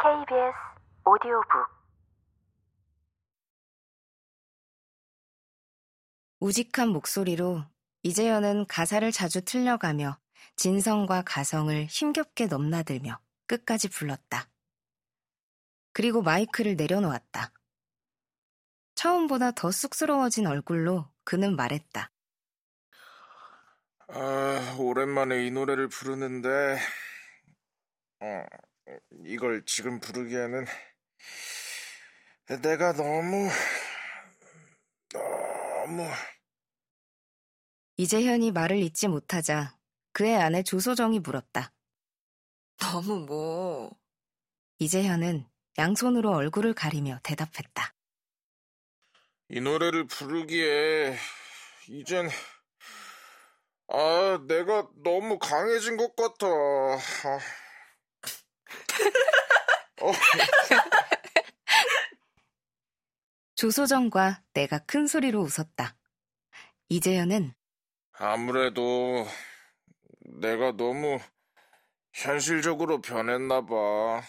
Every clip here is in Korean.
KBS 오디오북 우직한 목소리로 이재현은 가사를 자주 틀려가며 진성과 가성을 힘겹게 넘나들며 끝까지 불렀다. 그리고 마이크를 내려놓았다. 처음보다 더 쑥스러워진 얼굴로 그는 말했다. 아, 오랜만에 이 노래를 부르는데, 어, 이걸 지금 부르기에는 내가 너무, 너무. 이재현이 말을 잇지 못하자 그의 아내 조소정이 물었다. 너무 뭐. 이재현은 양손으로 얼굴을 가리며 대답했다. 이 노래를 부르기에 이젠 아 내가 너무 강해진 것 같아. 아. 어. 조소정과 내가 큰 소리로 웃었다. 이재현은 아무래도 내가 너무 현실적으로 변했나 봐.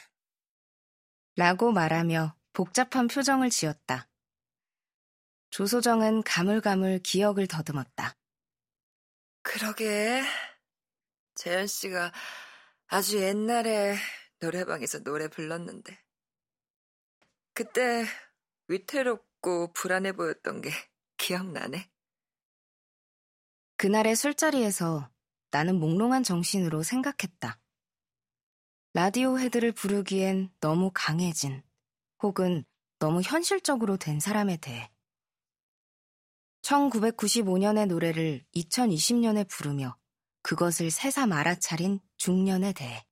라고 말하며 복잡한 표정을 지었다. 조소정은 가물가물 기억을 더듬었다. 그러게. 재현 씨가 아주 옛날에 노래방에서 노래 불렀는데. 그때 위태롭고 불안해 보였던 게 기억나네. 그날의 술자리에서 나는 몽롱한 정신으로 생각했다. 라디오 헤드를 부르기엔 너무 강해진 혹은 너무 현실적으로 된 사람에 대해. 1995년의 노래를 2020년에 부르며 그것을 새삼 알아차린 중년에 대해.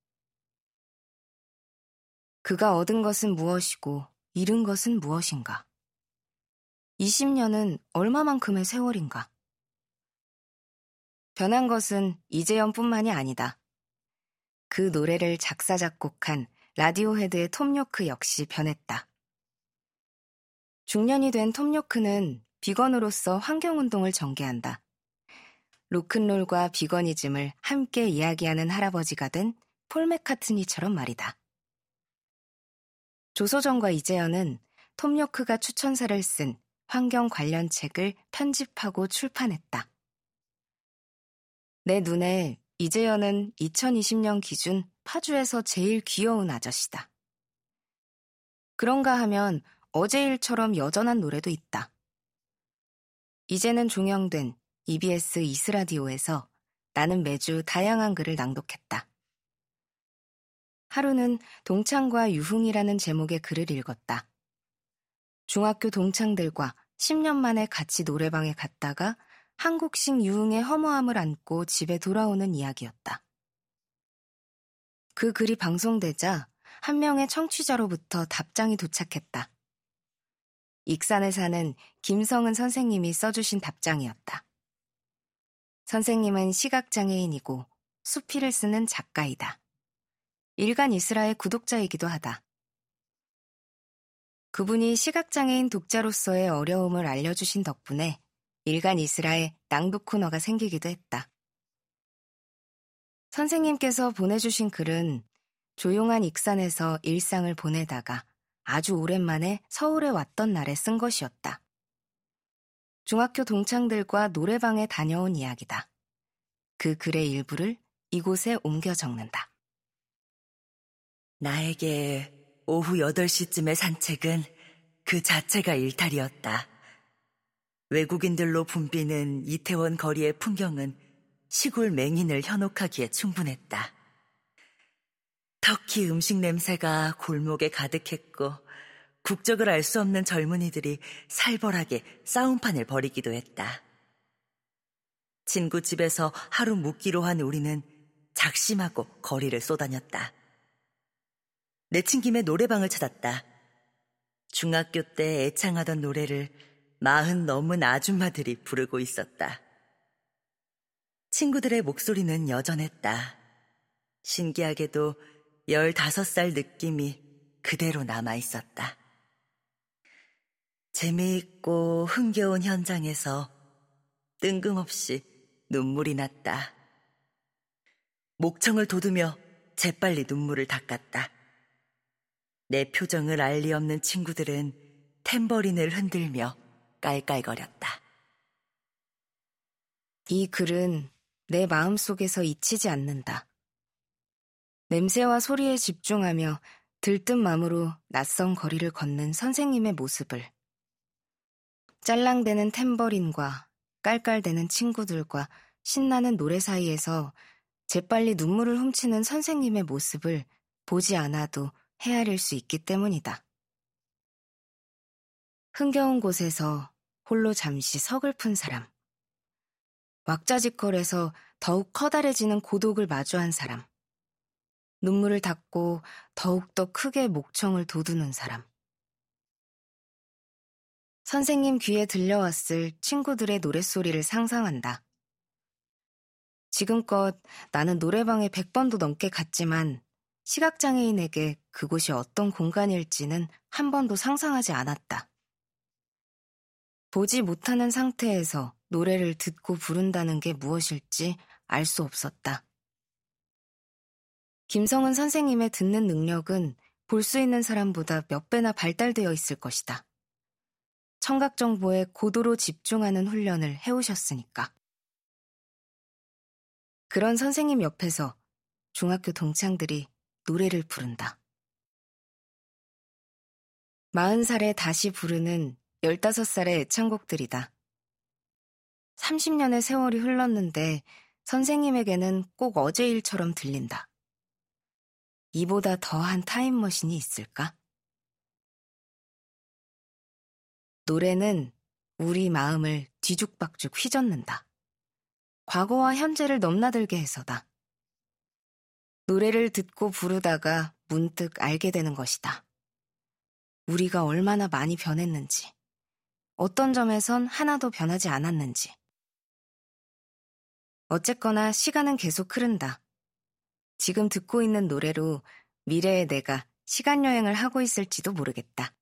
그가 얻은 것은 무엇이고 잃은 것은 무엇인가? 20년은 얼마만큼의 세월인가? 변한 것은 이재현뿐만이 아니다. 그 노래를 작사, 작곡한 라디오헤드의 톰 요크 역시 변했다. 중년이 된 톰 요크는 비건으로서 환경운동을 전개한다. 로큰롤과 비건이즘을 함께 이야기하는 할아버지가 된폴 맥카트니처럼 말이다. 조소정과 이재현은 톰 요크가 추천사를 쓴 환경 관련 책을 편집하고 출판했다. 내 눈에 이재현은 2020년 기준 파주에서 제일 귀여운 아저씨다. 그런가 하면 어제 일처럼 여전한 노래도 있다. 이제는 종영된 EBS 이스라디오에서 나는 매주 다양한 글을 낭독했다. 하루는 동창과 유흥이라는 제목의 글을 읽었다. 중학교 동창들과 10년 만에 같이 노래방에 갔다가 한국식 유흥의 허무함을 안고 집에 돌아오는 이야기였다. 그 글이 방송되자 한 명의 청취자로부터 답장이 도착했다. 익산에 사는 김성은 선생님이 써주신 답장이었다. 선생님은 시각장애인이고 수필을 쓰는 작가이다. 일간 이스라의 구독자이기도 하다. 그분이 시각장애인 독자로서의 어려움을 알려주신 덕분에 일간 이스라의 낭독 코너가 생기기도 했다. 선생님께서 보내주신 글은 조용한 익산에서 일상을 보내다가 아주 오랜만에 서울에 왔던 날에 쓴 것이었다. 중학교 동창들과 노래방에 다녀온 이야기다. 그 글의 일부를 이곳에 옮겨 적는다. 나에게 오후 8시쯤의 산책은 그 자체가 일탈이었다. 외국인들로 붐비는 이태원 거리의 풍경은 시골 맹인을 현혹하기에 충분했다. 터키 음식 냄새가 골목에 가득했고 국적을 알 수 없는 젊은이들이 살벌하게 싸움판을 벌이기도 했다. 친구 집에서 하루 묵기로 한 우리는 작심하고 거리를 쏘다녔다. 내친 김에 노래방을 찾았다. 중학교 때 애창하던 노래를 마흔 넘은 아줌마들이 부르고 있었다. 친구들의 목소리는 여전했다. 신기하게도 15살 느낌이 그대로 남아 있었다. 재미있고 흥겨운 현장에서 뜬금없이 눈물이 났다. 목청을 돋우며 재빨리 눈물을 닦았다. 내 표정을 알 리 없는 친구들은 탬버린을 흔들며 깔깔거렸다. 이 글은 내 마음속에서 잊히지 않는다. 냄새와 소리에 집중하며 들뜬 마음으로 낯선 거리를 걷는 선생님의 모습을 짤랑대는 탬버린과 깔깔대는 친구들과 신나는 노래 사이에서 재빨리 눈물을 훔치는 선생님의 모습을 보지 않아도 헤아릴 수 있기 때문이다. 흥겨운 곳에서 홀로 잠시 서글픈 사람. 왁자지껄에서 더욱 커다래지는 고독을 마주한 사람. 눈물을 닦고 더욱더 크게 목청을 돋우는 사람. 선생님 귀에 들려왔을 친구들의 노랫소리를 상상한다. 지금껏 나는 노래방에 100번도 넘게 갔지만 시각장애인에게 그곳이 어떤 공간일지는 한 번도 상상하지 않았다. 보지 못하는 상태에서 노래를 듣고 부른다는 게 무엇일지 알 수 없었다. 김성은 선생님의 듣는 능력은 볼 수 있는 사람보다 몇 배나 발달되어 있을 것이다. 청각 정보에 고도로 집중하는 훈련을 해오셨으니까. 그런 선생님 옆에서 중학교 동창들이 노래를 부른다. 마흔 살에 다시 부르는 열다섯 살의 애창곡들이다. 30년의 세월이 흘렀는데 선생님에게는 꼭 어제 일처럼 들린다. 이보다 더한 타임머신이 있을까? 노래는 우리 마음을 뒤죽박죽 휘젓는다. 과거와 현재를 넘나들게 해서다. 노래를 듣고 부르다가 문득 알게 되는 것이다. 우리가 얼마나 많이 변했는지, 어떤 점에선 하나도 변하지 않았는지. 어쨌거나 시간은 계속 흐른다. 지금 듣고 있는 노래로 미래의 내가 시간여행을 하고 있을지도 모르겠다.